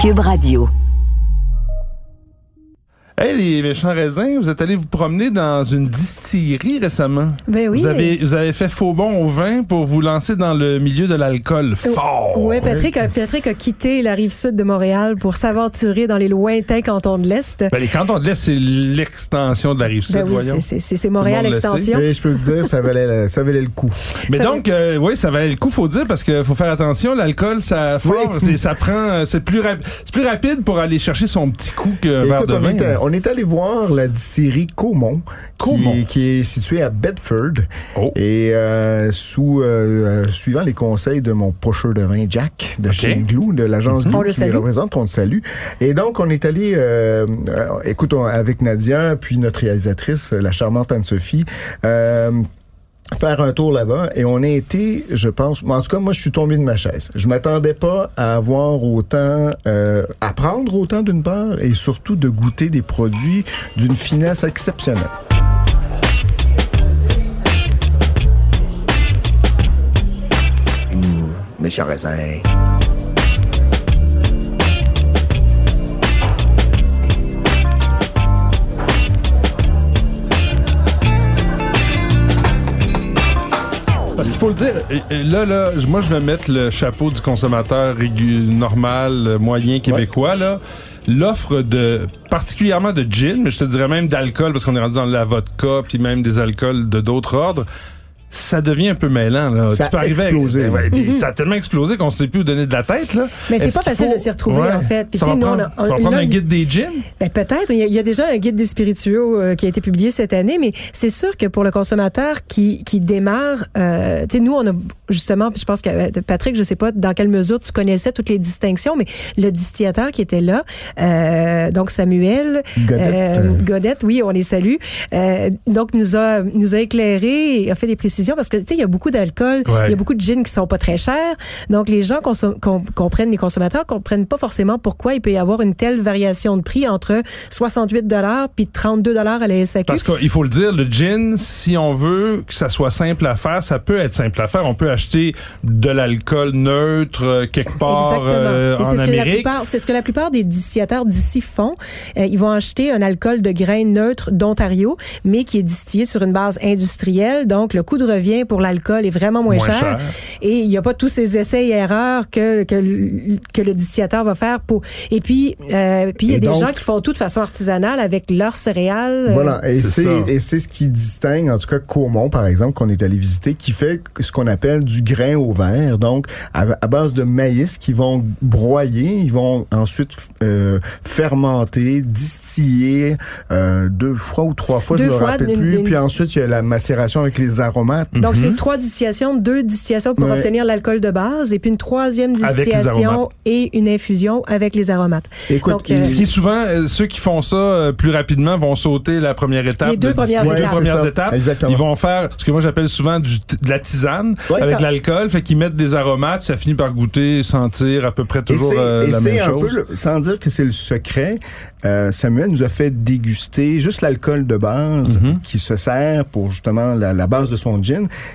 Cube Radio. Hey, les méchants raisins, vous êtes allé vous promener dans une distillerie récemment. Ben oui. Vous avez, vous avez fait faux bond au vin pour vous lancer dans le milieu de l'alcool fort. Oui, Patrick, a- Patrick a quitté la rive sud de Montréal pour s'aventurer dans les lointains cantons de l'Est. Ben, les cantons de l'Est, c'est l'extension de la rive sud, Ben oui, voyons. c'est- c'est- c'est c'est Montréal Extension. Et je peux te dire, ça valait, le- ça valait le coup. Mais Ça donc, euh, oui, ça valait le coup, faut dire, parce qu'il faut faire attention, l'alcool, ça fort, c'est- ça prend, euh, c'est plus, rap- c'est plus rapide pour aller chercher son petit coup qu'un verre de vin. On est allé voir la distillerie Caumont, Caumont. Qui, qui est située à Bedford. Oh. Et euh, sous, euh, euh, suivant les conseils de mon pocheur de vin, Jack, de chez Glou, de l'agence Glou qui les salue. représente, on le salue. Et donc, on est allé, euh, euh, écoute, on- avec Nadia, puis notre réalisatrice, la charmante Anne-Sophie, euh, faire un tour là-bas et on a été, je pense, en tout cas moi je suis tombé de ma chaise. Je m'attendais pas à avoir autant, euh, à prendre autant d'une part et surtout de goûter des produits d'une finesse exceptionnelle. Mmh, méchant raisin. Parce qu'il faut le dire, là, là, moi, je vais mettre le chapeau du consommateur régu- normal, moyen québécois, là. L'offre de, particulièrement de gin, mais je te dirais même d'alcool, parce qu'on est rendu dans la vodka, puis même des alcools de d'autres ordres. Ça devient un peu mêlant, là. Ça tu peux a arriver avec- explosé, Ben ouais, puis Ça a tellement explosé qu'on sait plus où donner de la tête, là. Mais c'est Est-ce pas facile faut- de s'y retrouver, en fait. Puis, ça tu va sais, nous, on prendre, a- on- prendre là, un guide des gins. Ben, peut-être. Il y, a, il y a déjà un guide des spiritueux euh, qui a été publié cette année, mais c'est sûr que pour le consommateur qui, qui démarre, euh, tu sais, nous, on a justement, je pense que euh, Patrick, je sais pas dans quelle mesure tu connaissais toutes les distinctions, mais le distillateur qui était là, euh, donc Samuel Godette. euh, Godette, oui, on les salue. Euh, donc nous a nous a éclairé et a fait des précisions parce que tu sais, il y a beaucoup d'alcool, Ouais. il y a beaucoup de gins qui sont pas très chers. Donc les gens comprennent, les consommateurs comprennent pas forcément pourquoi il peut y avoir une telle variation de prix entre 68 dollars puis 32 dollars à la SAQ. Parce qu'il faut le dire, le gin, si on veut que ça soit simple à faire, ça peut être simple à faire. On peut acheter de l'alcool neutre euh, quelque part Exactement. euh, Et en ce Amérique. c'est ce que la plupart des distillateurs d'ici font. Euh, ils vont acheter un alcool de grains neutre d'Ontario, mais qui est distillé sur une base industrielle. Donc, le coût de revient pour l'alcool est vraiment moins, Moins cher. cher. Et il n'y a pas tous ces essais et erreurs que, que, le- que le distillateur va faire pour. Et puis, euh, puis il y a Et des donc- gens qui font tout de façon artisanale avec leurs céréales. Voilà, et c'est et ce qui distingue en tout cas Caumont par exemple qu'on est allé visiter qui fait ce qu'on appelle du grain au verre. Donc à, à base de maïs qu'ils vont broyer, ils vont ensuite euh, fermenter, distiller euh, deux fois ou trois fois, Deux je me rappelle une- plus. une- Puis ensuite il y a la macération avec les aromates. Donc, c'est trois distillations, deux distillations pour Ouais. obtenir l'alcool de base, et puis une troisième distillation et une infusion avec les aromates. Écoute, Donc, euh, Ce qui est souvent, euh, ceux qui font ça euh, plus rapidement vont sauter la première étape. Les deux de- premières deux étapes. premières exactement. Ils vont faire ce que moi j'appelle souvent du, de la tisane Ouais, avec l'alcool. Fait qu'ils mettent des aromates, ça finit par goûter, sentir à peu près toujours euh, et la c'est même un chose. peu, le- sans dire que c'est le secret, euh, Samuel nous a fait déguster juste l'alcool de base Mhm. qui se sert pour justement la, la base de son gin.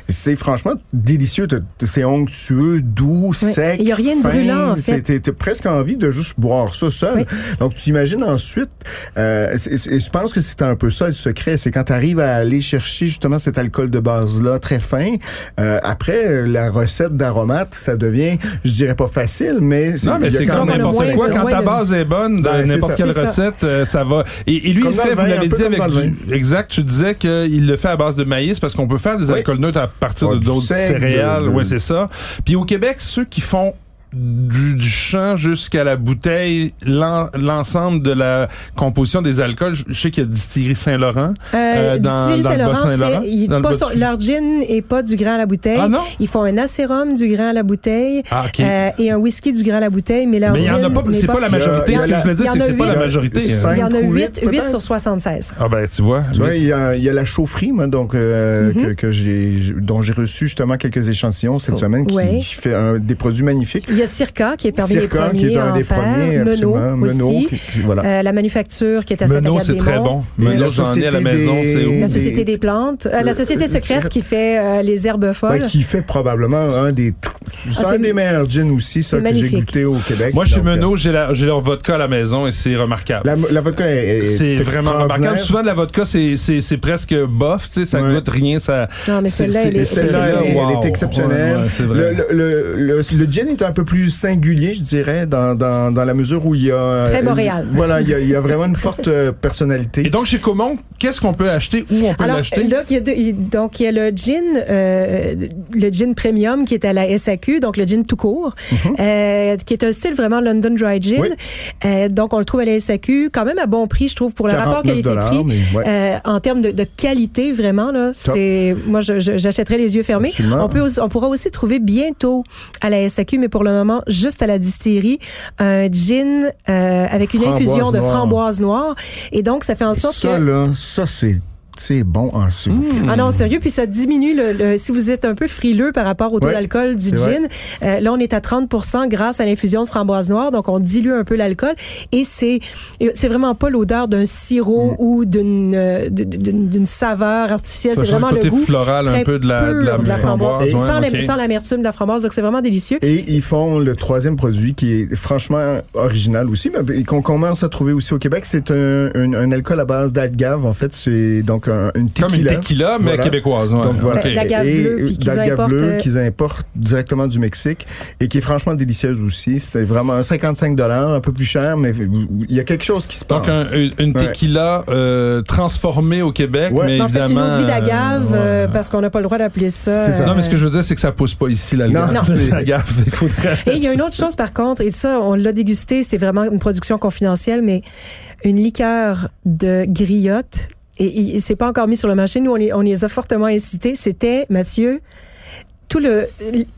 C'est franchement délicieux. T'as- t'as- C'est onctueux, doux, sec. Il y a rien de fin. brûlant, en fait. T'as t'as presque envie de juste boire ça seul. Oui. Donc tu imagines ensuite, euh, c'est- c'est- et je pense que c'est un peu ça le secret, c'est quand tu arrives à aller chercher justement cet alcool de base là très fin. euh, après la recette d'aromates, ça devient, je dirais pas facile, mais Non, mais c'est quand comme même n'importe quoi. Quand ta base est bonne, dans Ben, c'est n'importe quelle C'est ça. recette, euh, ça va. Et, et lui, Comme il dans fait, vous l'avez dit, avec dans le du... Exact, tu disais qu'il le fait à base de maïs parce qu'on peut faire des Oui. Neutres à partir Ah, de d'autres céréales. Ouais, c'est ça. Puis au Québec, ceux qui font du, du champ jusqu'à la bouteille, l'en- l'ensemble de la composition des alcools. Je je sais qu'il y a Distillerie Saint-Laurent. Euh, dans, Distillerie dans le Saint-Laurent fait- Dans pas leur gin est pas du grain à la bouteille. Ah non? Ils font un acérum du grain à la bouteille Ah, OK. euh, et un whisky du grain à la bouteille, mais leur Mais il y en a gin pas, n'est c'est pas la majorité. Ce que je voulais dire, c'est que c'est pas la majorité. hein. Il y en a ou 8, huit, 8 peut-être? sur 76. Ah ben, tu vois. Tu vois, il y a, il y a la chaufferie, moi, donc euh, Mm-hmm. que, que j'ai, dont j'ai reçu justement quelques échanillons cette Oh, semaine, qui, ouais. qui fait un- des produits magnifiques. Il y a Circa qui est parmi Circa, les premiers qui est un des faire. premiers, Menot aussi. Menot, qui- qui- voilà. Euh, la manufacture qui est à Menot, c'est très bon. Menot, la j'en ai à la Société maison, des- où? La Société des plantes. Euh, la Société secrète qui fait euh, les herbes folles. Ben, qui fait probablement un des, c'est Ah, un c'est- des meilleurs gins aussi, ça, que j'ai goûté au Québec. Moi, chez euh, Menot, j'ai la- j'ai leur vodka à la maison et c'est remarquable. La, la vodka est, est C'est vraiment remarquable. Souvent, la vodka, c'est c'est- c'est presque bof, tu sais, ça Ouais. goûte rien. Ça, Non, mais celle-là, elle est- celle-là, c'est- elle, est- elle wow. est exceptionnelle. Ouais, ouais, c'est vrai. le, le, le, le, le gin est un peu plus singulier, je dirais, dans, dans, dans la mesure où il y a... Très euh, Montréal. Voilà, il y a, il y a vraiment une forte euh, personnalité. Et donc, chez Comont, qu'est-ce qu'on peut acheter? Où on peut l'acheter? il- donc, il y a le gin, euh, le gin premium qui est à la SAQ, donc le gin tout court, euh, qui est un style vraiment London Dry Gin. Mhm. Oui. Euh, donc, on le trouve à la SAQ, quand même à bon prix, je trouve, pour le rapport 49 qualité-prix. ouais. Euh, en termes de, de qualité, vraiment, là, c'est, moi, j'achèterais les yeux fermés. Absolument. On peut aussi- on pourra aussi trouver bientôt à la SAQ, mais pour le moment, juste à la distillerie, un gin euh, avec une Framboise infusion de noire. framboise noire. Et donc, ça fait en sorte ça, que... là, ça, c'est c'est bon en soupe. Ah non, sérieux, puis ça diminue le, le- si vous êtes un peu frileux par rapport au taux Ouais, d'alcool du gin. euh, là, on est à 30 grâce à l'infusion de framboise noire, donc on dilue un peu l'alcool et c'est c'est vraiment pas l'odeur d'un sirop Mm. ou d'une euh, d'une d'une saveur artificielle, c'est vraiment le côté le goût floral un peu de la- de la pur framboise, et sans l'amertume de la framboise, donc c'est vraiment délicieux. Et ils font le troisième produit qui est franchement original aussi, mais qu'on commence à trouver aussi au Québec. C'est un, un, un alcool à base d'agave. En fait, c'est donc un, une tequila. Comme une tequila, mais Voilà. québécoise. ouais. Donc voilà. Ok. La gave Et bleue, puis qu'ils d'agave importent, bleue euh, qu'ils importent directement du Mexique et qui est franchement délicieuse aussi. C'est vraiment 55 dollars, un peu plus cher, mais il y a quelque chose qui se passe. Donc, un- une, une Ouais. tequila euh, transformée au Québec, Ouais. mais en fait, une évidemment... eau de vie d'agave, euh, euh, ouais. parce qu'on n'a pas le droit d'appeler ça. Non, mais ce que je veux dire, c'est que ça pousse pas ici, la Non, non. Et il y a une autre chose par contre, et ça, on l'a dégusté, c'est vraiment une production confidentielle, mais une liqueur de griotte, et, et c'est pas encore mis sur le marché, nous on les, on les a fortement incités, c'était, Mathieu, tout le...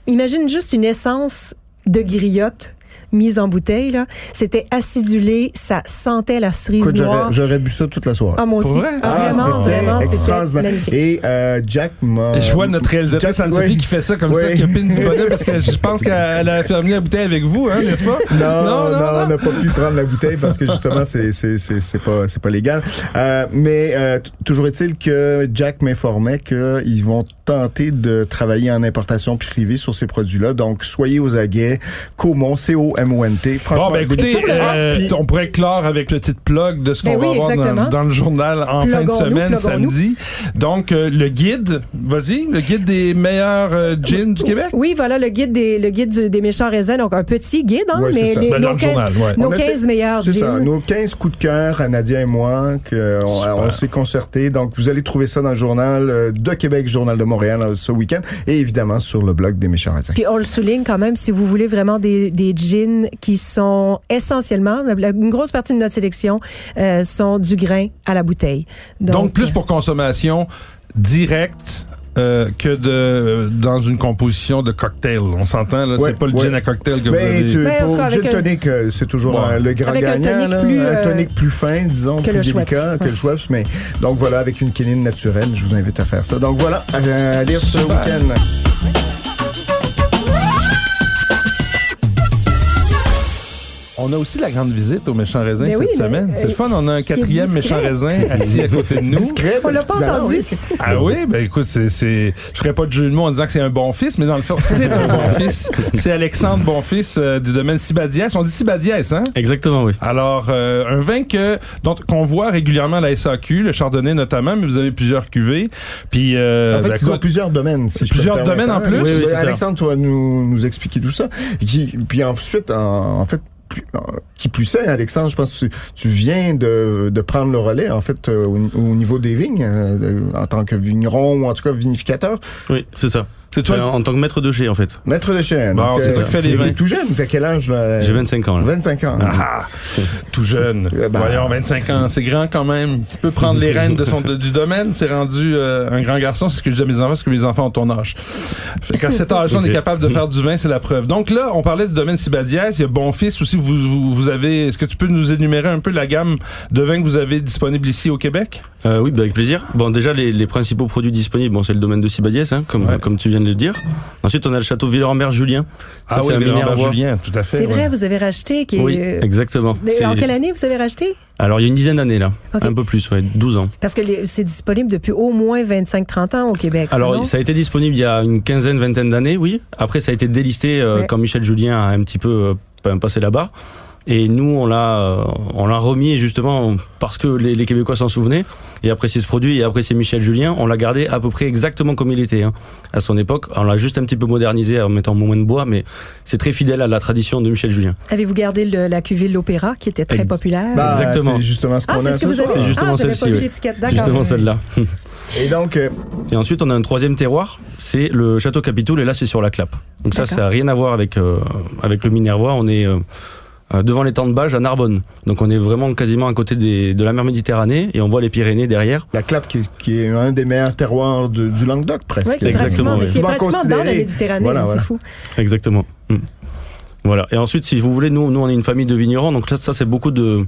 Imagine juste une essence de griotte mise en bouteille, là. C'était acidulé, ça sentait la cerise Écoute, j'aurais, noire. j'aurais bu ça toute la soirée. Ah, moi aussi. Pour vrai? Ah, vraiment, c'était vraiment, c'était extraordinaire. magnifique. Et euh, Jack m'a... Je vois notre Jack- Anne-Sophie oui. qui fait ça comme Oui. ça, qui a pine du bonnet, parce que je pense qu'elle a fermé la bouteille avec vous, hein, n'est-ce pas? Non, non, non, non. on n'a pas pu prendre la bouteille parce que justement c'est c'est c'est c'est pas c'est pas légal. Euh, mais euh, toujours est-il que Jack m'informait qu'ils vont tenter de travailler en importation privée sur ces produits-là. Donc soyez aux aguets. Comont, C O M O N T. Franchement, Bon, ben écoutez, euh, on pourrait clore avec le petit plug de ce qu'on Ben va oui, avoir dans, le journal en fin de semaine, samedi. Donc, euh, le guide, vas-y, le guide des meilleurs euh, gins du Québec. Oui, voilà le guide des le guide du- des méchants raisins, donc un petit guide, hein, Ouais, c'est mais ça. les, Ben, dans nos, le 15, journal, ouais. nos On a fait- 15 meilleurs C'est ça, gins. nos 15 coups de cœur à Nadia et moi, que on, s'est concerté. Donc, vous allez trouver ça dans le journal euh, de Québec, Journal de Montréal euh, ce week-end, et évidemment sur le blog des méchants raisins. Puis on le souligne quand même, si vous voulez vraiment des, des gins qui sont essentiellement, une grosse partie de notre sélection euh, sont du grain à la bouteille. Donc, plus pour consommation directe. Euh, que de dans une composition de cocktail. On s'entend là, Ouais, c'est pas le ouais. gin à cocktail que vous Ben, avez. tu, Ben, en pour gin avec un- tonic, euh, c'est toujours Ouais. euh, le grand Avec un gagnant. tonic là. plus, un tonic plus fin, disons, que plus délicat ouais. que le Schweppes. Mais, donc voilà, avec une quinine naturelle, je vous invite à faire ça. Donc voilà, à, à lire ce week-end. On a aussi la grande visite au méchant raisin Ben cette oui, mais, semaine. C'est euh, le fun, on a un quatrième méchant raisin assis à côté de nous. Discret, On l'a ben, pas entendu. Ah oui, ben écoute, c'est, c'est, je ferais pas de jeu de mots en disant que c'est un bon fils, mais dans le fond, c'est un bon fils. C'est Alexandre Bonfils euh, du domaine Sibadiès. On dit Sibadiès, hein? Exactement, oui. Alors, euh, un vin que dont qu'on voit régulièrement à la SAQ, le Chardonnay notamment, mais vous avez plusieurs cuvées. Puis, euh, En fait, ben, ils ont écoute, plusieurs domaines. Si je peux Plusieurs domaines en hein. plus? Oui, oui, Oui, c'est ça. Alexandre, tu vas nous, nous expliquer tout ça. Puis ensuite, en, en fait, en- qui plus est, Alexandre, je pense que tu, viens de, prendre le relais, en fait, euh, au, au niveau des vignes, euh, en tant que vigneron ou en tout cas vinificateur. Oui, c'est ça. C'est toi. Euh, en tant que maître de chez, en fait. Maître de chêne. Bon, c'est ça qui fait les. T'es tout jeune, t'as quel âge, là? J'ai 25 ans, là. 25 ans. Ah, tout jeune. Eh ben. Voyons, 25 ans, c'est grand quand même. Il peut prendre les rênes de son de- du domaine. C'est rendu euh, un grand garçon. C'est ce que je dis à mes enfants, parce que mes enfants ont ton âge. Fait qu'à cet âge-là, on est capable de faire du vin, c'est la preuve. Donc là, on parlait du domaine Sibadiès. Il y a Bonfils aussi. Vous, vous, vous avez. Est-ce que tu peux nous énumérer un peu la gamme de vins que vous avez disponible ici au Québec? Euh, oui, bah, avec plaisir. Bon, déjà, les, les principaux produits disponibles, bon, c'est le domaine de Sibadiès, hein, comme, Ouais. comme tu viens viens de le dire. Ensuite, on a le château Villeurambert-Julien. Ça, Ah c'est oui, un Villard Minervois. Julien, tout à fait. C'est ouais. vrai, vous avez racheté. Qui est- Oui, exactement. en quelle année vous avez racheté? Alors, il y a une dizaine d'années, là. Ok. Un peu plus, ouais, 12 ans. Parce que les- c'est disponible depuis au moins 25-30 ans au Québec. Alors, ça a été disponible il y a une quinzaine, vingtaine d'années, oui. Après, ça a été délisté euh, Ouais. quand Michel Julien a un petit peu euh, passé la barre. Et nous, on l'a, euh, on l'a remis justement parce que les, les Québécois s'en souvenaient et appréciaient ce produit et appréciaient Michel Julien. On l'a gardé à peu près exactement comme il était hein, à son époque. On l'a juste un petit peu modernisé en mettant moins de bois, mais c'est très fidèle à la tradition de Michel Julien. Avez-vous gardé le- la cuvée de l'opéra qui était très populaire? Bah, Exactement. C'est justement ce ah, qu'on c'est a ce que ce. C'est justement ah, celle-ci. C'est D'accord. justement celle-là. Et donc, euh, Et ensuite, on a un troisième terroir, c'est le château Capitoul, et là, c'est sur la Clappe. Donc ça, ça n'a rien à voir avec euh, avec le Minervois. On est euh, devant les temps de Bages à Narbonne. Donc on est vraiment quasiment à côté des, de la mer Méditerranée, et on voit les Pyrénées derrière. la clappe qui, qui est un des meilleurs terroirs de- du Languedoc, presque. Oui, qui est Exactement, pratiquement, oui. mais qui est pratiquement dans la. Méditerranée. Voilà, voilà. C'est fou. Exactement. Mm. Voilà. Et ensuite, si vous voulez, nous, nous, on est une famille de vignerons. Donc là, ça, c'est beaucoup de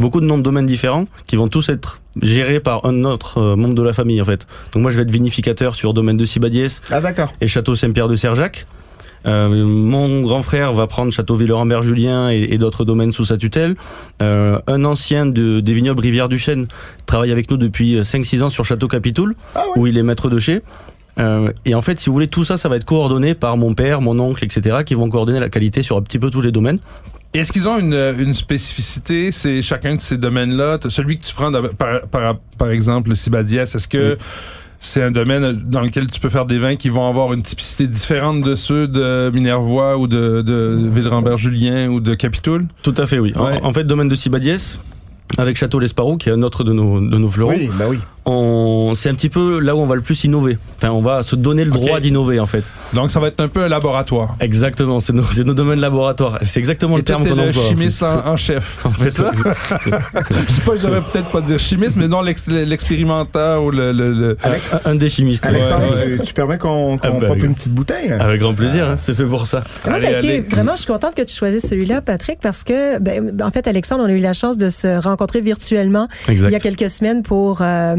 beaucoup de noms de domaines différents qui vont tous être gérés par un autre euh, membre de la famille, en fait. Donc moi, je vais être vinificateur sur domaine de Sibadiès, Ah, d'accord. et Château Saint-Pierre de Serjac. Euh, mon grand frère va prendre Château Villeurambert-Julien et, et d'autres domaines sous sa tutelle. Euh, un ancien de, des vignobles Rivière du Chêne travaille avec nous depuis 5-6 ans sur Château Capitoul, Ah ouais. où il est maître de chez. Euh, et en fait, si vous voulez, tout ça, ça va être coordonné par mon père, mon oncle, etc., qui vont coordonner la qualité sur un petit peu tous les domaines. Est-ce qu'ils ont une, une spécificité, c'est chacun de ces domaines-là? Celui que tu prends par, par, par exemple, le Sibadiès, est-ce que c'est un domaine dans lequel tu peux faire des vins qui vont avoir une typicité différente de ceux de Minervois ou de, de Villerambert-Julien ou de Capitoul? Tout à fait, oui. En- Ouais. En, fait, domaine de Sibadiès, avec Château l'Esparou, qui est un autre de nos, de nos fleurons, Oui, bah oui. On, c'est un petit peu là où on va le plus innover. Enfin, on va se donner le droit d'innover, en fait. Donc, ça va être un peu un laboratoire. Exactement, c'est nos, c'est nos domaines laboratoires. C'est exactement Et le terme qu'on le emploie. en chimiste en, en chef. En fait, c'est ça? Je sais pas, je devrais peut-être pas dire chimiste, mais non, l'ex- l'expérimenteur ou le, le, le- Alex, un, un des chimistes. Alexandre, ouais, Tu, tu permets qu'on Ah bah, pop oui. une petite bouteille? Avec grand plaisir, hein, c'est fait pour ça. Moi, ça a Allez, été allez. vraiment, je suis contente que tu choisisses celui-là, Patrick, parce que, ben, en fait, Alexandre, on a eu la chance de se rencontrer virtuellement Exact. il y a quelques semaines pour euh,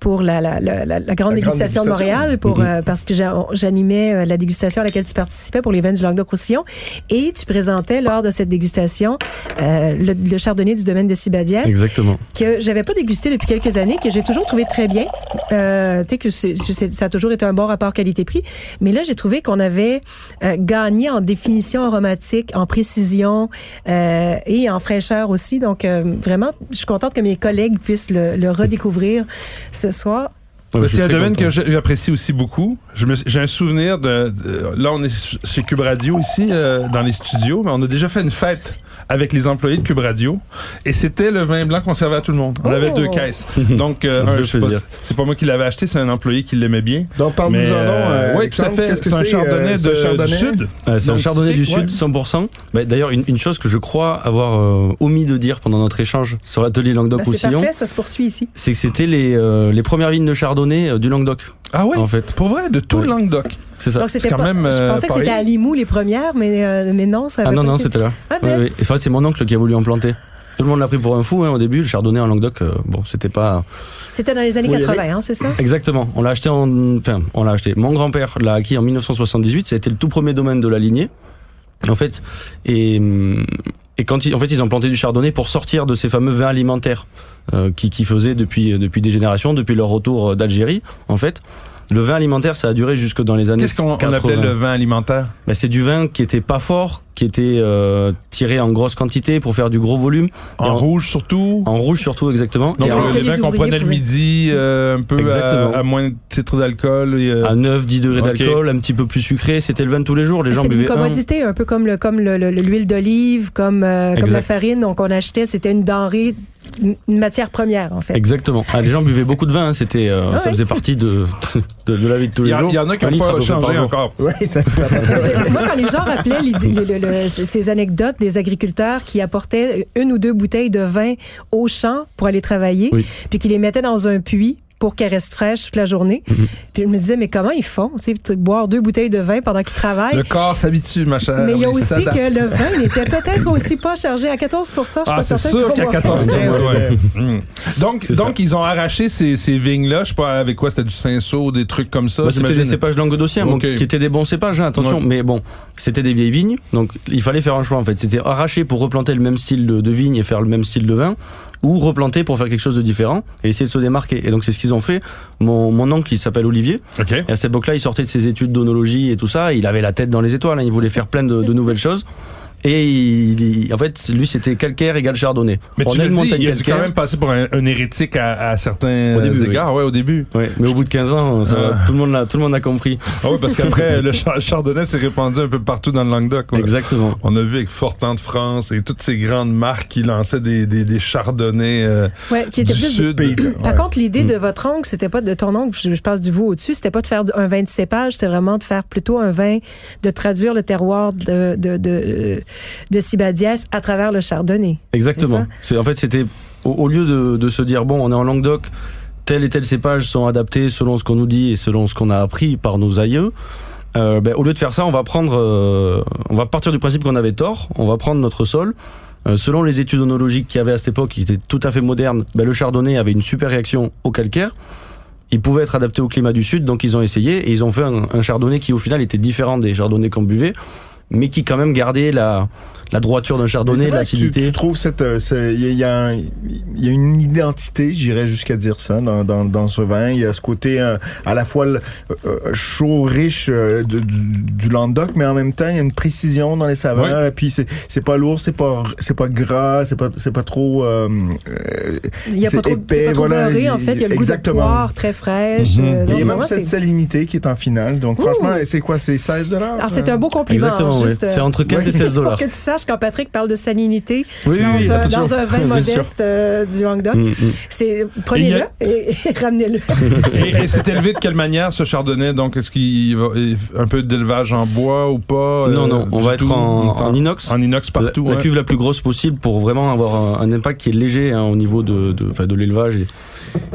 pour la, la, la, la- la grande La grande dégustation de. Montréal, pour Mhm. euh, parce que j'a- j'animais euh, la dégustation à laquelle tu participais pour les vins du Languedoc-Roussillon, et tu présentais lors de cette dégustation euh, le, le chardonnay du domaine de Sibadiès Exactement. que j'avais pas dégusté depuis quelques années, que j'ai toujours trouvé très bien. Euh, tu sais que ça a toujours été un bon rapport qualité-prix, mais là j'ai trouvé qu'on avait euh, gagné en définition aromatique, en précision euh, et en fraîcheur aussi. Donc euh, vraiment, je suis contente que mes collègues puissent le, le redécouvrir ce soir. Ouais, c'est un domaine content. que j'ai- j'apprécie aussi beaucoup. J'ai un souvenir de, de- Là, on est chez Cube Radio ici, euh, dans les studios, mais on a déjà fait une fête avec les employés de Cube Radio. Et c'était le vin blanc qu'on servait à tout le monde. On Oh! avait deux caisses. Donc, euh, c'est pas moi qui l'avais acheté, c'est un employé qui l'aimait bien. Donc, parle-nous en euh, euh, oui, tout à fait. C'est un chardonnay euh, de, c'est chardonnay? du Sud. Euh, c'est un chardonnay du ouais. Sud, 100%. Bah, D'ailleurs, une, une chose que je crois avoir euh, omis de dire pendant notre échange sur l'atelier c'est Languedoc-Roussillon, parfait, ça se poursuit ici. c'est que c'était les, euh, les premières vignes de chardonnay euh, du Languedoc, Ah oui? en fait. Pour vrai, de tout Ouais. le Languedoc. C'est ça. Donc c'était quand même, je euh, pensais que c'était à. Limoux les premières, mais euh, mais non, ça Ah non, non, été- c'était là. Ah Ouais, ben. Enfin, c'est mon oncle qui a voulu en planter. Tout le monde l'a pris pour un fou hein, au début. Le chardonnay en Languedoc, euh, bon, c'était pas C'était dans les années Faut y 80, hein, c'est ça? exactement. On l'a acheté en, enfin, on l'a acheté. Mon grand-père l'a acquis en 1978. Ça a été le tout premier domaine de la lignée. En fait, et hum, et quand ils, en fait, ils ont planté du chardonnay pour sortir de ces fameux vins alimentaires euh, qui, qui faisaient depuis depuis des générations, depuis leur retour d'Algérie. En fait, le vin alimentaire, ça a duré jusque dans les années. Qu'est-ce qu'on on 80. appelait le vin alimentaire? Ben, c'est du vin qui était pas fort, qui était euh, tiré en grosse quantité pour faire du gros volume, En, rouge surtout? en rouge surtout exactement. Donc, et en- les vins qu'on prenait le midi, euh, un peu à, à moins de titre d'alcool. euh, à 9 10 degrés d'alcool, un petit peu plus sucré, c'était le vin tous les jours, les gens C'était une buvaient un. commodité, un peu comme le comme le- le- l'huile d'olive, comme euh, comme la farine. Donc on achetait, c'était une denrée, une une matière première en fait. Exactement. Ah, les gens buvaient beaucoup de vin, hein, c'était euh, Ah ça ouais. faisait partie de, de, de la vie de tous les a- jours. il y en a qui n'ont pas changé encore. Oui, ça, ça Moi, quand les gens rappelaient le- le- ces anecdotes des agriculteurs qui apportaient une ou deux bouteilles de vin au champ pour aller travailler, Oui. puis qui les mettaient dans un puits pour qu'elle reste fraîche toute la journée. Mhm. Puis je me disais, mais comment ils font? Tu sais, boire deux bouteilles de vin pendant qu'ils travaillent. Le corps s'habitue, ma chère. mais il y a aussi s'adapte. que le vin n'était peut-être aussi pas chargé à 14 Je suis Ah, pas certaine sûr qu'à va 14 faire. 15, ouais. Mm. Donc, C'est donc ils ont arraché ces, ces vignes-là. Je sais pas avec quoi, c'était du cinceau, des trucs comme ça. Bah, c'était des cépages languedociens, bon, Ok. qui étaient des bons cépages, hein, attention. Ouais. Mais bon, c'était des vieilles vignes, donc il fallait faire un choix en fait. C'était arracher pour replanter le même style de, de vigne et faire le même style de vin, ou replanter pour faire quelque chose de différent et essayer de se démarquer. Et donc c'est ce qu'ils ont fait. Mon, mon oncle, il s'appelle Olivier. OK. Et à cette époque-là, il sortait de ses études d'onologie et tout ça. Il avait la tête dans les étoiles. hein, il voulait faire plein de, de nouvelles choses. Et il, il- en fait, lui, c'était calcaire égale chardonnay. Mais On tu a le une dis, montagne il a dû calcaire. quand même passer pour un, un hérétique à, à certains Au début, égards, ouais, au début. Ouais, mais au bout de 15 ans, ça va, tout le monde l'a, tout le monde a compris. Ah oui, parce qu'après, le char- chardonnay s'est répandu un peu partout dans le Languedoc. ouais. Exactement. On a vu avec Fortan de France et toutes ces grandes marques qui lançaient des, des, des chardonnays euh, Ouais, qui était du plus sud. pays. Par Ouais. contre, l'idée de votre oncle, c'était pas de ton oncle, je, je passe du vous au-dessus, c'était pas de faire un vin de cépage, c'était vraiment de faire plutôt un vin, de traduire le terroir de, de, de, de Sibadiès à travers le chardonnay. Exactement. C'est en fait c'était au, au lieu de, de se dire bon on est en Languedoc, tel et tel cépage sont adaptés selon ce qu'on nous dit et selon ce qu'on a appris par nos aïeux. euh, ben, au lieu de faire ça, on va prendre, euh, on va partir du principe qu'on avait tort. On va prendre notre sol. Euh, selon les études onologiques qu'il y avait à cette époque, qui étaient tout à fait modernes, ben, le chardonnay avait une super réaction au calcaire. Il pouvait être adapté au climat du sud, donc ils ont essayé et ils ont fait un, un chardonnay qui au final était différent des chardonnays qu'on buvait, mais qui quand même gardait la, la droiture d'un chardonnay, que tu, l'acidité. tu trouves cette, euh, ce- il y, a- il y a il y a une identité, j'irais jusqu'à dire ça, dans, dans, dans ce vin. Il y a ce côté euh, à la fois le- euh, chaud, riche euh, de- du, du Languedoc, mais en même temps il y a une précision dans les saveurs. Et puis c'est c'est pas lourd, c'est pas c'est pas gras, c'est pas c'est pas trop. euh, euh, Il y a C'est pas trop, épais, pas trop voilà, beurré, en il- fait. Il y a le goût de exactement. poire très fraîche. Euh, et donc, il y a même cette salinité qui est en finale. Donc Ouh. franchement, c'est quoi, c'est 16 dollars. Alors, c'est un beau compliment. Exactement, hein, ouais. juste, euh, C'est entre 15 et 16 Pour dollars. que tu saches, quand Patrick parle de salinité Oui, dans, oui, un, dans un vin modeste euh, du Languedoc, Mm, mm. c'est prenez-le et, et ramenez-le. et, et c'est élevé de quelle manière ce chardonnay? Donc, est-ce qu'il va un peu d'élevage en bois ou pas Non, euh, non, on du va être en, en inox. En inox partout. la, cuve la plus grosse possible pour vraiment avoir un, un impact qui est léger hein, au niveau de, de l'élevage et,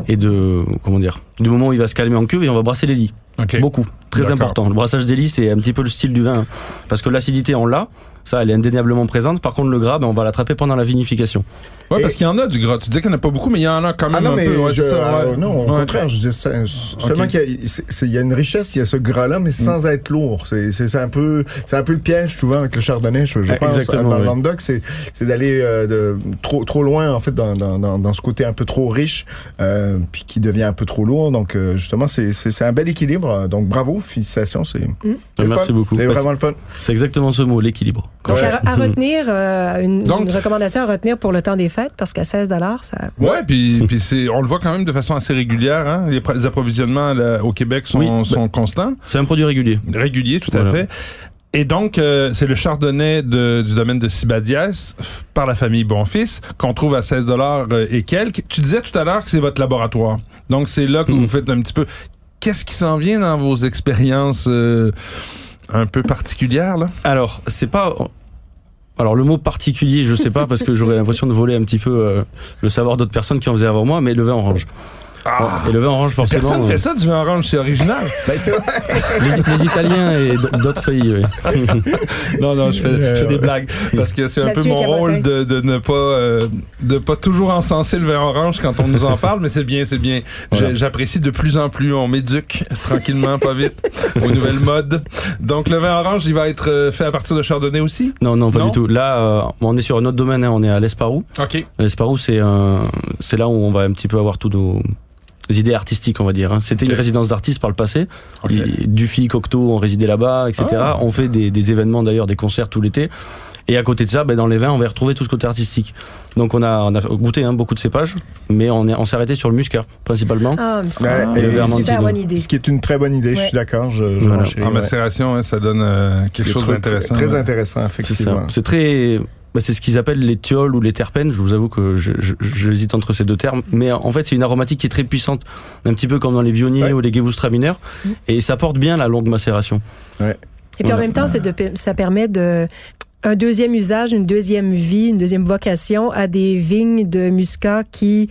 et de comment dire du moment où il va se calmer en cuve et on va brasser les lits Beaucoup. Très important. Le brassage lits c'est un petit peu le style du vin hein. parce que l'acidité on l'a ça elle est indéniablement présente par contre le gras ben, on va l'attraper pendant la vinification Ouais, Et- parce qu'il y en a du gras. Tu disais qu'il n'y en a pas beaucoup, mais il y en a quand même Ah non, un mais peu. ouais, je- c'est ça, euh, ouais. non, au Ouais. contraire, je dis ça- seulement qu'il y, a- c'est- c'est- il y a une richesse, il y a ce gras-là, mais sans être lourd. C'est un peu, c'est un peu le piège souvent avec le chardonnay. Je, je pense exactement, dans le ouais. Languedoc, c'est d'aller euh, trop trop loin en fait dans, dans, dans, dans ce côté un peu trop riche, euh, puis qui devient un peu trop lourd. Donc euh, justement, c'est un bel équilibre. Donc bravo, félicitations, c'est le merci fun. beaucoup C'est Ouais, vraiment le fun. c'est exactement ce mot l'équilibre Donc, Ouais. à, à retenir, euh, une, Donc- une recommandation à retenir pour le temps des fêtes, parce qu'à 16 ça. Ouais, puis, puis c'est, on le voit quand même de façon assez régulière. Hein? Les, pr- les approvisionnements là, au Québec sont, Oui, ben- sont constants, c'est un produit régulier réguliers, tout à fait. Et donc, euh, c'est le chardonnay de- du domaine de Sibadiès par la famille Bonfils qu'on trouve à 16 dollars et quelques. Tu disais tout à l'heure que c'est votre laboratoire. Donc, c'est là que vous faites un petit peu. Qu'est-ce qui s'en vient dans vos expériences euh, un peu particulières là Alors, c'est pas. Alors, le mot particulier, je sais pas, parce que j'aurais l'impression de voler un petit peu euh, le savoir d'autres personnes qui en faisaient avant moi, mais le vin orange. Et le vin orange, forcément. Personne euh, fait ça du vin orange, c'est original. Ben, c'est vrai. les, les Italiens et d'autres pays, oui. Non, non, je fais, je fais des blagues parce que c'est un peu mon Cabotin. rôle de, de ne pas euh, de pas toujours encenser le vin orange quand on nous en parle, mais c'est bien, c'est bien. Voilà. J'apprécie de plus en plus. On m'éduque tranquillement, pas vite, aux nouvelles modes. Donc le vin orange, il va être euh, fait à partir de chardonnay aussi? Non, non, pas Non? du tout. Là, euh, on est sur un autre domaine, hein, on est à l'Esparou. Ok. L'Esparou, c'est un- c'est là où on va un petit peu avoir tous nos idées artistiques, on va dire. hein. C'était une résidence d'artistes par le passé. Ok. Les- Dufy, Cocteau ont résidé là-bas, etc. Ah. On fait des, des événements d'ailleurs, des concerts tout l'été. Et à côté de ça, ben, dans les vins, on va y retrouver tout ce côté artistique. Donc on a, on a goûté hein, beaucoup de cépages, mais on, est- on s'est arrêté sur le muscat, principalement. Ah, Ben, Ah, et- le bonne idée. Ce qui est une très bonne idée, je Ouais. suis d'accord. Je, je Voilà. En ouais. macération, hein, ça donne euh, quelque chose d'intéressant. Très ouais. intéressant, effectivement. C'est très. Bah, c'est ce qu'ils appellent les thiols ou les terpènes. Je vous avoue que j'hésite entre ces deux termes. Mais en fait, c'est une aromatique qui est très puissante. Un petit peu comme dans les vionniers Ouais. ou les gewürztraminer. Et ça porte bien la longue macération. Et puis en même temps, de, ça permet de un deuxième usage, une deuxième vie, une deuxième vocation à des vignes de muscat qui,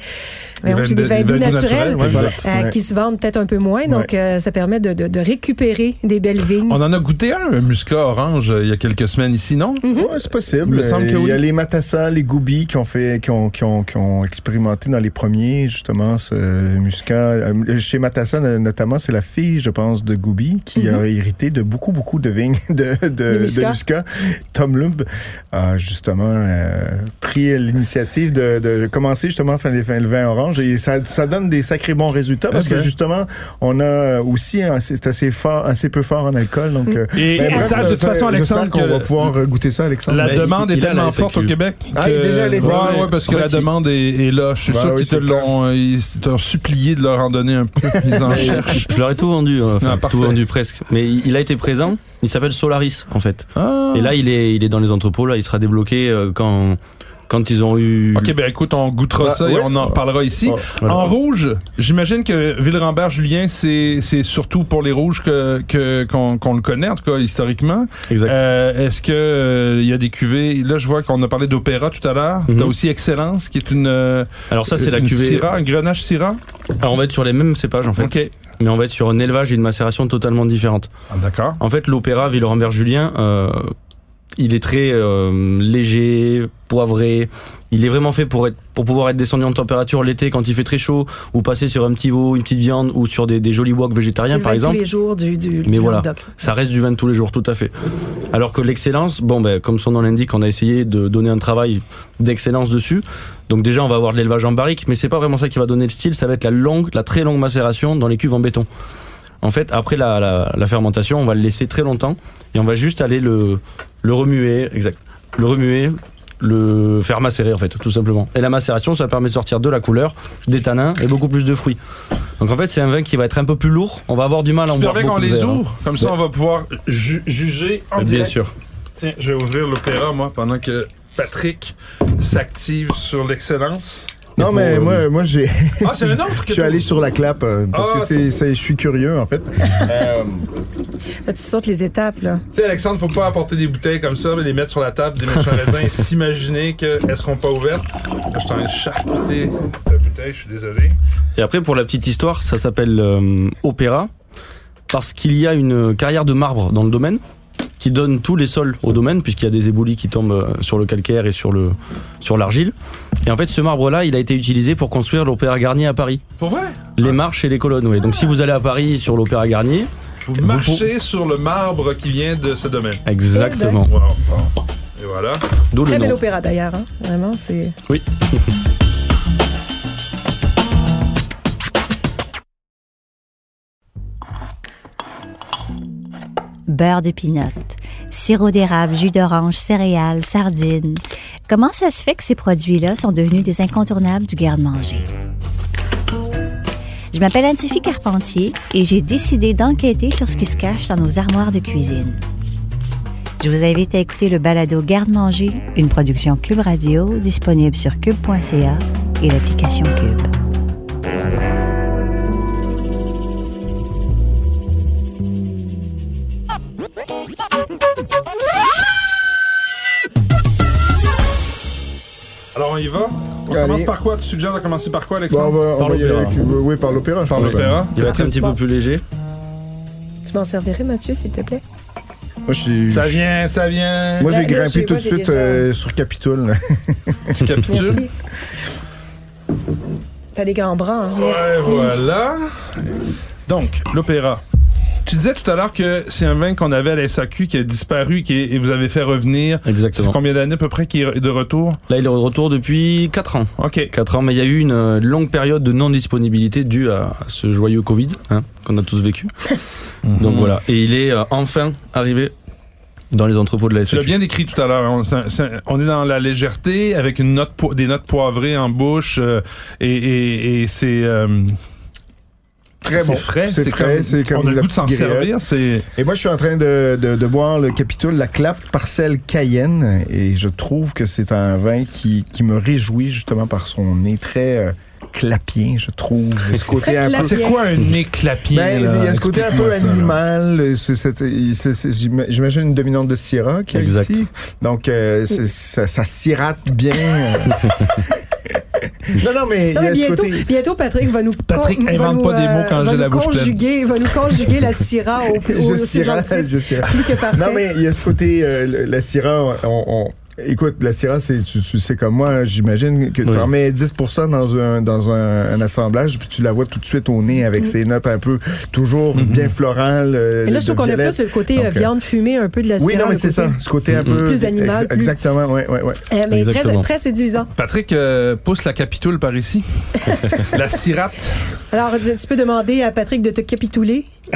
des de- vins des doux vins doux naturels, naturels, ouais, euh, Ouais. qui se vendent peut-être un peu moins. Donc, euh, ça permet de, de- de récupérer des belles vignes. On en a goûté un, un muscat orange, euh, il y a quelques semaines ici, non? Mhm. Ouais, c'est possible. Il me semble que Il y a oui. les Matassa, les Goubi qui ont fait, qui ont, qui ont, qui ont expérimenté dans les premiers, justement, ce muscat. Chez Matassa, no- notamment, c'est la fille, je pense, de Goubi qui a hérité de beaucoup, beaucoup de vignes de, de, de muscat. muscat. Tom A justement euh, pris l'initiative de, de commencer justement les vins- le vin orange et ça, ça donne des sacrés bons résultats parce que justement, on a aussi, un- c'est assez fort, assez peu fort en alcool. Donc, euh, Et ben, bref, ça, de toute façon, Alexandre, qu'on va pouvoir euh, goûter ça, Alexandre. la Ben, demande il- est il tellement forte au. Québec. Ah, il est que- déjà à la SAQ. Ouais, ouais, parce que En la fait, il- demande est, est là. Je suis Ouais, sûr oui, qu'ils te l'ont, ils t'ont supplié de leur en donner un peu. Ils en cherchent. je leur ai tout vendu, euh, enfin, Ah, tout vendu presque. Mais il il a été présent. Il s'appelle Solaris en fait. Ah. Et là, il est, il est dans les entrepôts. Là, il sera débloqué euh, quand, quand ils ont eu. Ok, ben écoute, on goûtera Bah, ça et on en reparlera ici. Oh, voilà. En rouge, j'imagine que Villerambert-Julien, c'est c'est surtout pour les rouges que que- qu'on qu'on le connaît, en tout cas historiquement. Exact. Euh, Est-ce que euh, il y a des cuvées? Là, je vois qu'on a parlé d'opéra tout à l'heure. Mhm. T'as aussi Excellence, qui est une Alors ça, c'est la cuvée. Syrah, un Grenache Syrah? Alors on va être sur les mêmes cépages en fait, Ok. Mais on va être sur un élevage et une macération totalement différentes. Ah, D'accord. En fait, l'opéra Villeurbanne-Julien, euh, il est très euh, léger, poivré. Il est vraiment fait pour être, pour pouvoir être descendu en température l'été quand il fait très chaud, ou passer sur un petit veau, une petite viande, ou sur des, des jolis wok végétariens par exemple. tous les jours du, du, Mais du voilà. Ça reste du vin de tous les jours, tout à fait. Alors que l'excellence, bon, ben, comme son nom l'indique, on a essayé de donner un travail d'excellence dessus. Donc déjà, on va avoir de l'élevage en barrique, mais c'est pas vraiment ça qui va donner le style. Ça va être la longue, la très longue macération dans les cuves en béton. En fait, après la, la, la fermentation, on va le laisser très longtemps et on va juste aller le, le remuer, exact, le remuer, le faire macérer en fait, tout simplement. Et la macération, ça permet de sortir de la couleur, des tanins et beaucoup plus de fruits. Donc en fait, c'est un vin qui va être un peu plus lourd. On va avoir du mal à en boire permets qu'on les verre, hein. ouvre, comme ça Ouais. on va pouvoir ju- juger en Bien direct. sûr. Tiens, je vais ouvrir l'opéra, moi, pendant que Patrick s'active sur l'excellence. Non, mais pour, moi, moi j'ai. Ah, c'est un autre que Je suis allé sur la clap euh, parce Ah, que c'est, c'est- je suis curieux en fait. Euh, Là, tu sautes les étapes, là. Tu sais, Alexandre, faut pas apporter des bouteilles comme ça, mais les mettre sur la table, des méchants raisins, et s'imaginer qu'elles seront pas ouvertes. Là, je suis en train de charcuter la bouteille, je suis désolé. Et après, pour la petite histoire, ça s'appelle euh, Opéra parce qu'il y a une carrière de marbre dans le domaine qui donne tous les sols au domaine puisqu'il y a des éboulis qui tombent euh, sur le calcaire et sur le sur l'argile. Et en fait, ce marbre-là, il a été utilisé pour construire l'Opéra Garnier à Paris, Pour vrai? les marches et les colonnes. Oui. Donc, si vous allez à Paris sur l'Opéra Garnier, Vous marchez sur le marbre qui vient de ce domaine. exactement. Wow. Et voilà. D'où le Très bel opéra d'ailleurs, hein. Vraiment, c'est. Oui. beurre de sirop d'érable, jus d'orange, céréales, sardines. Comment ça se fait que ces produits-là sont devenus des incontournables du garde-manger? Je m'appelle Anne-Sophie Carpentier et j'ai décidé d'enquêter sur ce qui se cache dans nos armoires de cuisine. Je vous invite à écouter le balado Garde-manger, une production Cube Radio disponible sur cube.ca et l'application Cube. Alors, on y va? On Allez. commence par quoi? Tu suggères de commencer par quoi, bon, on Alexandre? va, on Par va y aller l'opéra. avec- oui, par l'opéra, Par l'opéra? Il va être un petit peu plus léger. Tu m'en servirais, Mathieu, s'il te plaît? Moi, je suis- Ça vient, ça vient. Moi, j'ai grimpé tout de suite déjà- euh, sur Capitole. Merci. T'as des grands bras, hein. Ouais, Merci. voilà. Donc, l'opéra. Tu disais tout à l'heure que c'est un vin qu'on avait à la SAQ qui a disparu qui est- et vous avez fait revenir. Ça fait Exactement. combien d'années à peu près qu'il est de retour? Là, il est de retour depuis 4 ans. OK. 4 ans, mais il y a eu une euh, longue période de non-disponibilité due à ce joyeux Covid hein, qu'on a tous vécu. Donc voilà. Et il est euh, enfin arrivé dans les entrepôts de la Tu l'as SAQ. bien décrit tout à l'heure. On, un- on est dans la légèreté avec une note po- des notes poivrées en bouche euh, et, et- et c'est euh, Très c'est bon. frais. C'est frais, c'est comme on a le goût de s'en servir. Et moi, je suis en train de, de, de boire le Capitole, la Clap Parcelle Cayenne, et je trouve que c'est un vin qui, qui me réjouit justement par son nez très, euh, clapien, je trouve. Ce côté un peu... C'est quoi un nez clapien? Ben, il y a ce côté un peu animal. euh, J'imagine une dominante de Syrah qui est ici. Donc, euh, ça, ça sirate bien. non, non, mais il y ce bientôt, côté... bientôt, Patrick va nous, Patrick con- va invente nous, pas des mots quand va j'ai nous la bouche pleine. conjuguer, va nous conjuguer la Syrah au au, Je je. Plus que parfait. Non, mais il y a ce côté, euh, la Syrah, on, on- Écoute, la Syrah, c'est, tu, tu sais comme moi, j'imagine que tu Oui. en mets 10% dans un, dans un, un assemblage, puis tu la vois tout de suite au nez avec ses notes un peu toujours bien florales. euh, Mais là, je trouve qu'on a plus le côté euh, Donc, euh, viande fumée un peu de la Syrah. Oui, non, mais c'est ça. côté- Ce côté un peu. Plus animal, ex- plus- Exactement, ouais, ouais, ouais. Euh, mais très, Exactement. très séduisant. Patrick euh, pousse la capitule par ici. la cirate. Alors, tu, peux demander à Patrick de te capituler.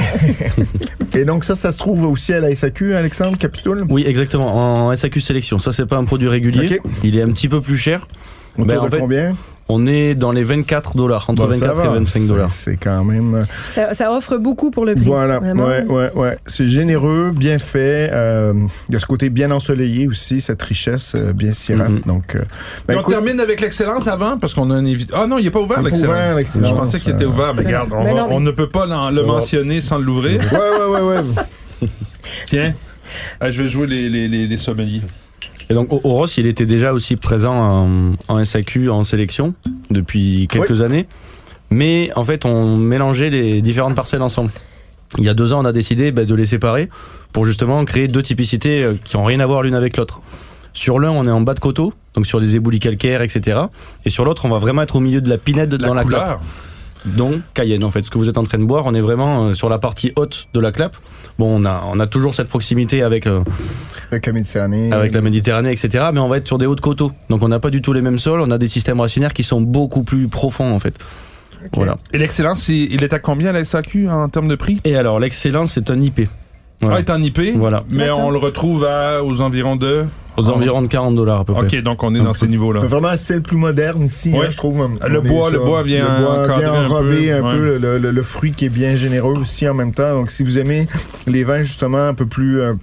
Et donc, ça, ça se trouve aussi à la SAQ, Alexandre Capitoul? Oui, exactement. En SAQ sélection. Ça, c'est pas un produit régulier. Il est un petit peu plus cher. Autour Ben, en fait, combien? On est dans les 24 dollars, entre Bon, ça 24 va. et 25 C'est- dollars. C'est quand même. euh, Ça, ça offre beaucoup pour le prix. Voilà, Vraiment. ouais, ouais, ouais. C'est généreux, bien fait. Euh, Il y a ce côté bien ensoleillé aussi, cette richesse euh, bien sirate. Mhm. Donc, euh, ben, on écoute, termine avec l'excellence avant, parce qu'on a un invité. Ah non, il n'est pas ouvert, Il est pas l'excellence. ouvert, l'excellence. Je pensais qu'il était ouvert, mais Ben regarde, on, ben va- non, mais- on ne peut pas le mentionner sans l'ouvrir. ouais, ouais, ouais, ouais. Tiens, Ah, je vais jouer les, les, les, les sommeliers. Et donc, Oros, il était déjà aussi présent en, en SAQ, en sélection, depuis quelques années. Mais en fait, on mélangeait les différentes parcelles ensemble. Il y a deux ans, on a décidé bah, de les séparer pour justement créer deux typicités euh, qui ont rien à voir l'une avec l'autre. Sur l'un, on est en bas de coteau, donc sur des éboulis calcaires, etc. Et sur l'autre, on va vraiment être au milieu de la pinède La dans la clap. couleur. Donc Cayenne, en fait, ce que vous êtes en train de boire, on est vraiment euh, sur la partie haute de la clap. Bon, on a, on a toujours cette proximité avec euh, Avec la Méditerranée. avec la Méditerranée, etc. Mais on va être sur des hauts de coteaux. Donc on n'a pas du tout les mêmes sols, on a des systèmes racinaires qui sont beaucoup plus profonds en fait. Voilà. Et l'excellence, il, est à combien la SAQ en termes de prix? Et alors l'excellence, c'est un IP. Voilà. Ah, il est en IP. Voilà. Mais on le retrouve à, aux environs de. Aux environs de 40 dollars à peu près. Ok, donc on est dans ces niveaux-là. Vraiment un style plus moderne ici, Ouais. hein, je trouve. Le bois- le bois vient le bois vient un enrober peu, un ouais. peu, le, le- le fruit qui est bien généreux aussi en même temps. Donc, si vous aimez les vins justement un peu plus euh,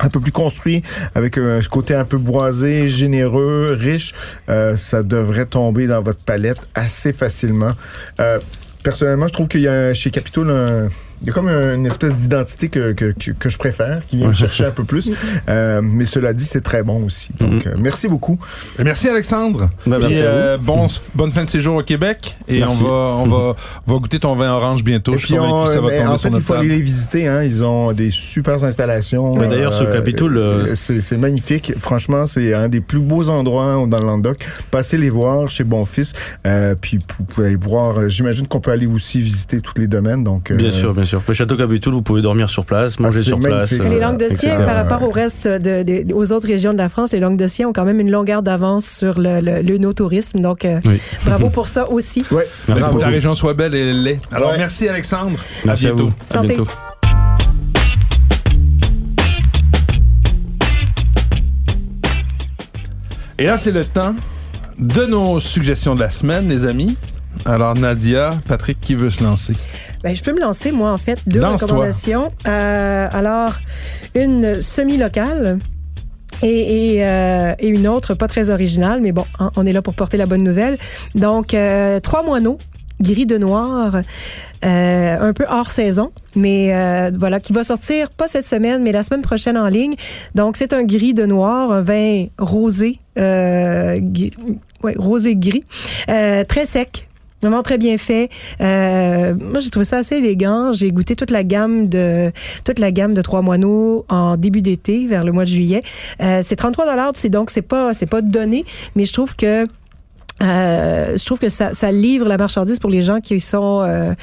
un peu plus construits, avec euh, ce côté un peu boisé, généreux, riche, euh, ça devrait tomber dans votre palette assez facilement. Euh, personnellement, je trouve qu'il y a chez Capitol un il y a comme une espèce d'identité que, que, que, que je préfère, qui vient me chercher un peu plus. Euh, mais cela dit, c'est très bon aussi. Donc, euh, merci beaucoup. Et Merci Alexandre. Ben, Puis, merci à euh, bon, bonne fin de séjour au Québec. Et Merci. on va, on va, on va goûter ton vin orange bientôt. Et Je suis on, que ça va tomber en sur fait, il faut aller les visiter. Hein. Ils ont des super installations. Ben, d'ailleurs, ce Capitole, euh, c'est c'est magnifique. Franchement, c'est un des plus beaux endroits dans le Languedoc. Passez les voir chez Bonfils. Euh, puis, vous pouvez aller voir. euh, J'imagine qu'on peut aller aussi visiter tous les domaines. Donc, euh, Bien sûr, bien sûr. Le château Capitoul, vous pouvez dormir sur place, manger c'est sur place. Et les euh, Languedociens, etc. par rapport au reste de, de- aux autres régions de la France, les Languedociens ont quand même une longueur d'avance sur le, le, le no-tourisme. Donc, euh, Oui. bravo pour ça aussi. Ouais. Faut Merci que la région soit belle et elle l'est. Alors, Ouais. merci Alexandre. Merci à à bientôt. vous. À Santé. bientôt. Et là, c'est le temps de nos suggestions de la semaine, les amis. Alors, Nadia, Patrick, qui veut se lancer? Ben, je peux me lancer, moi, en fait. Deux recommandations. Euh, alors, une semi-locale. Et, et, euh, et une autre, pas très originale, mais bon, hein, on est là pour porter la bonne nouvelle. Donc, euh, trois moineaux, gris de noir, euh, un peu hors saison, mais euh, voilà, qui va sortir pas cette semaine, mais la semaine prochaine en ligne. Donc, c'est un gris de noir, un vin rosé, euh, ouais, rosé gris, très sec. Vraiment très bien fait. Euh, moi, j'ai trouvé ça assez élégant. J'ai goûté toute la gamme de toute la gamme de trois moineaux en début d'été, vers le mois de juillet. Euh, c'est 33 dollars, c'est donc c'est pas c'est pas donné, mais je trouve que euh, je trouve que ça, ça livre la marchandise pour les gens qui sont euh,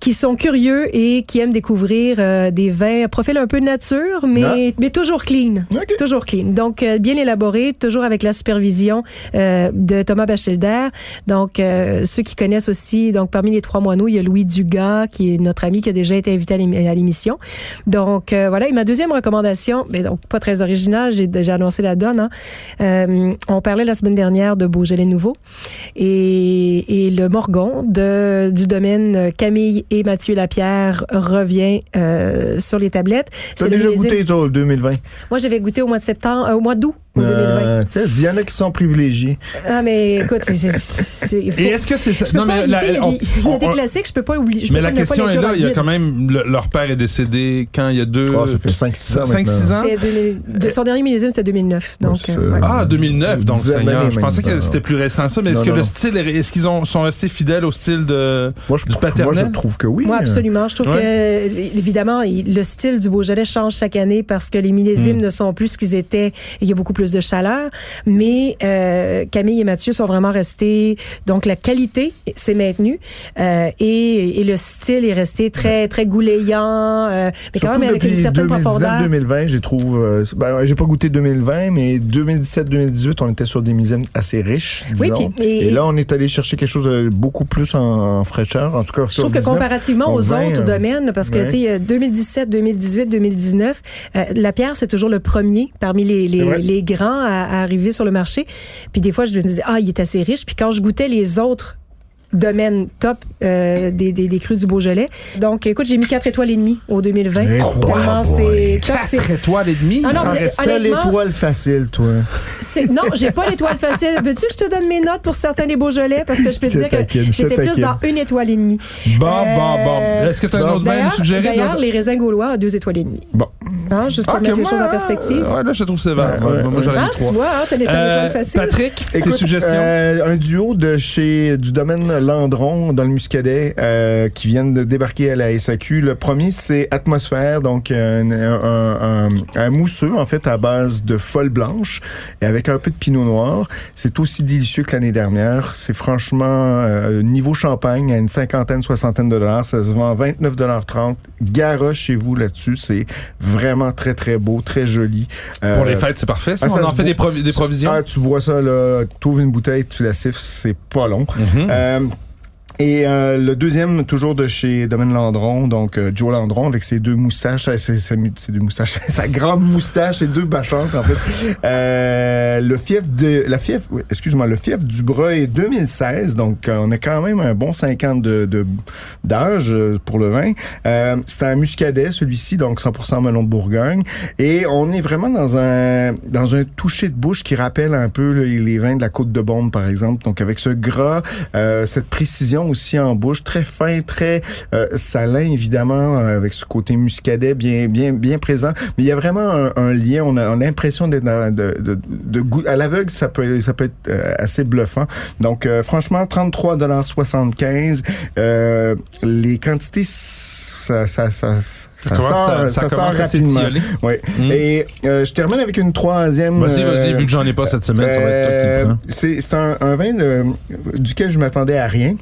qui sont curieux et qui aiment découvrir euh, des vins profil un peu nature, mais, Ah. mais toujours clean. OK. Toujours clean. Donc, euh, bien élaboré, toujours avec la supervision euh, de Thomas Bachelder. Donc, euh, ceux qui connaissent aussi, donc parmi les trois moineaux, il y a Louis Dugas, qui est notre ami qui a déjà été invité à l'émission. Donc, euh, voilà. Et ma deuxième recommandation, mais donc pas très originale, j'ai déjà annoncé la donne. Hein. Euh, on parlait la semaine dernière de Beaujolais Nouveau. Et, et le Morgon de, du domaine Camille et Mathieu Lapierre revient euh, sur les tablettes. C'est le déjà goûté, toi, le 2020? moi, j'avais goûté au mois de septembre, euh, au mois d'août. Au 2020. Euh, tu sais, Il y en a qui sont privilégiés. Ah, mais écoute, c'est. Et est-ce que c'est ça? Non, mais la- il y a on- des, il y a des on- classiques, je peux pas oublier. je Mais la question est là, il y a quand même, le- leur père est décédé quand il y a deux... Oh, ça fait 5-6 ans 5-6 ans? C'était 2000 de son dernier millésime, c'était 2009. Donc, euh, ouais. Ah, 2009, donc Seigneur. Je pensais que c'était plus récent ça, mais est-ce que non. le style, est- est-ce qu'ils ont, sont restés fidèles au style de... Moi, je Du trouve, moi, je trouve que oui. Moi, absolument. Je trouve Ouais. que, évidemment, le style du Beaujolais change chaque année parce que les millésimes ne sont plus ce qu'ils étaient. Il y a beaucoup plus de chaleur. Mais euh, Camille et Mathieu sont vraiment restés. Donc, la qualité s'est maintenue euh, et, et le style est resté très, très goulayant, euh, mais quand même avec une certaine profondeur. 2019-2020, j'ai trouve. ben, j'ai pas goûté 2020, mais 2017-2018, on était sur des millésimes assez riches, Oui, disons. puis- et- et, là, on est allé chercher quelque chose de beaucoup plus en, en fraîcheur. En tout cas, Je trouve que comparativement aux autres domaines, parce que ouais. tu sais, 2017, 2018, 2019, euh, la pierre c'est toujours le premier parmi les, les, les à, à arriver sur le marché. Puis des fois je me disais ah il est assez riche. Puis quand je goûtais les autres domaines top euh, des, des, des crus du Beaujolais. Donc écoute j'ai mis 4 étoiles et demie au 2020. Eh, Tellement boy, c'est top. 4 c'est- étoiles et demie? Ah non, mais l'étoile facile, toi? Non, j'ai pas l'étoile facile. Veux-tu que je te donne mes notes pour certains des Beaujolais? Parce que je peux te dire que j'étais plus dans une étoile et demie. Bon, bon, bon. Euh, Est-ce que tu as un autre vin à suggérer? d'ailleurs, les raisins gaulois à deux étoiles et demie. Bon. Hein, juste pour mettre les moi, choses en perspective. euh, Ouais, là, je trouve sévère. Ouais, ouais, moi, moi, j'aurais Ah, mis tu trois. vois, hein, t'as des Euh, étoiles faciles. Patrick, tes suggestions? un duo de chez du domaine Landron dans le Muscadet euh, qui viennent de débarquer à la SAQ. Le premier c'est Atmosphère, donc un, un, un- un mousseux en fait à base de folle blanche et avec un peu de pinot noir. C'est aussi délicieux que l'année dernière. C'est franchement euh, niveau champagne à une cinquantaine, soixantaine de dollars. Ça se vend 29,30 Garoche chez vous là-dessus. C'est vraiment très très beau, très joli. Euh, Pour les fêtes, c'est parfait. ça? ah, ça on en fait des, provi- des provisions? ah, tu bois ça, là, tu ouvres une bouteille, tu la siffles, c'est pas long. Mhm. Euh, et euh, le deuxième, toujours de chez Domaine Landron, donc euh, Joe Landron avec ses deux moustaches, euh, ses, ses, ses deux moustaches, sa grande moustache et deux bachantes en fait. Euh, le fief de la fief, excuse-moi, le fief du Breuil 2016, donc euh, on a quand même un bon 50 de d'âge pour le vin. C'est un muscadet celui-ci, donc 100% melon de Bourgogne, et on est vraiment dans un dans un toucher de bouche qui rappelle un peu les, les vins de la Côte de Bombe par exemple, donc avec ce gras, cette précision aussi en bouche, très fin, très euh, salin évidemment, euh, avec ce côté muscadet bien bien bien présent. Mais il y a vraiment un, un lien. On a, on a l'impression d'être de, de, de goût à l'aveugle, ça peut ça peut être euh, assez bluffant. Donc euh, franchement, 33 75. Euh, les quantités ça ça ça ça, sort, à- ça sort rapidement. s'étioler. Ouais. Mm. Et euh, je termine avec une troisième. Vas-y, vas-y, euh, vu que j'en ai pas cette semaine, ça va être euh, c'est c'est un, un vin de- duquel je m'attendais à rien.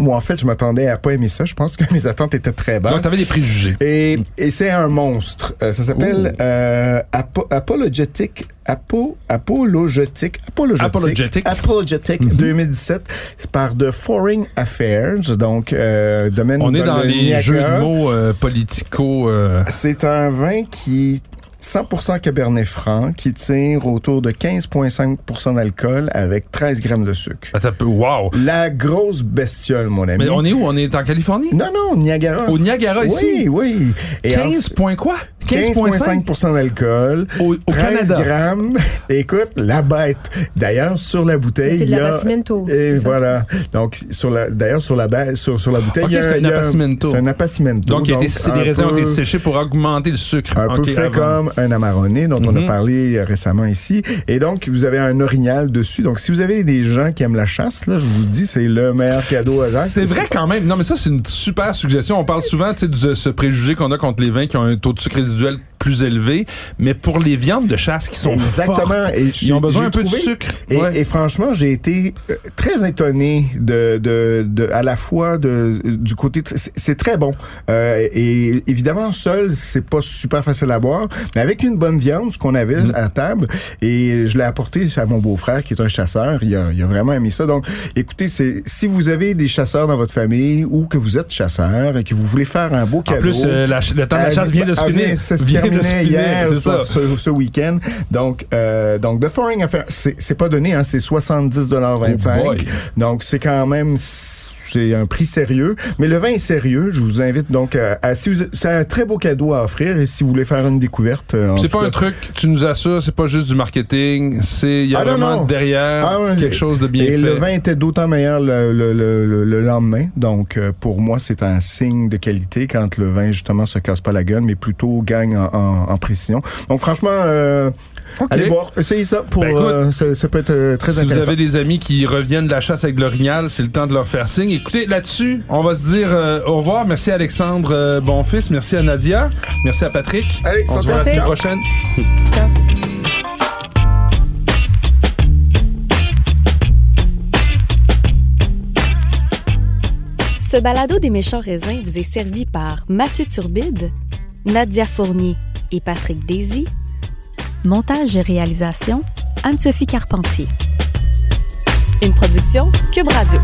Moi, en fait, je m'attendais à pas aimer ça. Je pense que mes attentes étaient très basses. Donc, t'avais des préjugés. Et, et c'est un monstre. Euh, ça s'appelle euh, Apo- Apologetic. Apo, apologetic. Apologetic. Apologetic. Apologetic 2017. C'est par The Foreign Affairs. Donc, euh, domaine On est dans le les jeux de mots euh, politico... euh, C'est un vin qui 100% Cabernet Franc qui tire autour de 15,5% d'alcool avec 13 grammes de sucre. attends. Wow! La grosse bestiole, mon ami. Mais on est où? On est en Californie? Non, non, Niagara. Au Niagara, oui, ici? oui. Et en- 15 points quoi? 15,5? 15,5% d'alcool. Au, au 13 Canada. grammes. Écoute, la bête. D'ailleurs, sur la bouteille, C'est de il y a... c'est ça? voilà. Donc, sur la, d'ailleurs, sur la, ba- sur, sur la bouteille, Ok, il y a, c'est un il y a appassimento. C'est un appassimento. Donc, il a des un raisins ont été séchés pour augmenter le sucre. un peu fait avant. comme un amarronné dont on Mhm. a parlé euh, récemment ici. Et donc, vous avez un orignal dessus. Donc, si vous avez des gens qui aiment la chasse, là, je vous dis, c'est le meilleur cadeau à Jacques. C'est vrai quand même. Non, mais ça, c'est une super suggestion. On parle souvent de ce préjugé qu'on a contre les vins qui ont un taux de sucre résiduel plus élevé. Mais pour les viandes de chasse qui sont Exactement. fortes, Et ils ont besoin un peu de sucre. Et, Ouais. et franchement, j'ai été euh, très étonné de, de, de à la fois de du côté c'est- très bon. Euh, et évidemment seul, c'est pas super facile à boire, mais avec une bonne viande, ce qu'on avait Mm. à table et je l'ai apporté à mon beau-frère qui est un chasseur, il a, il a vraiment aimé ça. Donc écoutez, c'est si vous avez des chasseurs dans votre famille ou que vous êtes chasseur et que vous voulez faire un beau En cadeau plus, euh, la le temps de la chasse vient de se finir. Finir, hier, ça. ce, ce week-end. Donc, euh, donc The Foreign Affair, c'est pas donné, hein, c'est 70,25 Oh. Donc, c'est quand même c'est un prix sérieux, mais le vin est sérieux. Je vous invite donc à, à- si vous- c'est un très beau cadeau à offrir et si vous voulez faire une découverte. euh, C'est pas cas- un truc, tu nous assures, c'est pas juste du marketing, c'est il y a Ah, vraiment non. derrière Ah ouais, quelque chose de bien et fait. le vin était d'autant meilleur le, le, le, le- le lendemain. Donc, euh, pour moi, c'est un signe de qualité quand le vin, justement, se casse pas la gueule, mais plutôt gagne en, en, en précision. Donc, franchement, euh, allez voir. Essayez ça. Pour, Ben, écoute, euh, ça, ça peut être euh, très si vous intéressant. avez des amis qui reviennent de la chasse avec l'orignal, c'est le temps de leur faire signe. Écoutez, là-dessus, on va se dire euh, au revoir. Merci à Alexandre euh, Bonfils, merci à Nadia, merci à Patrick. Allez, on se voit la semaine prochaine. Ce balado des méchants raisins vous est servi par Mathieu Turbide, Nadia Fournier et Patrick Daisy. Montage et réalisation, Anne-Sophie Carpentier. Une production Cube Radio.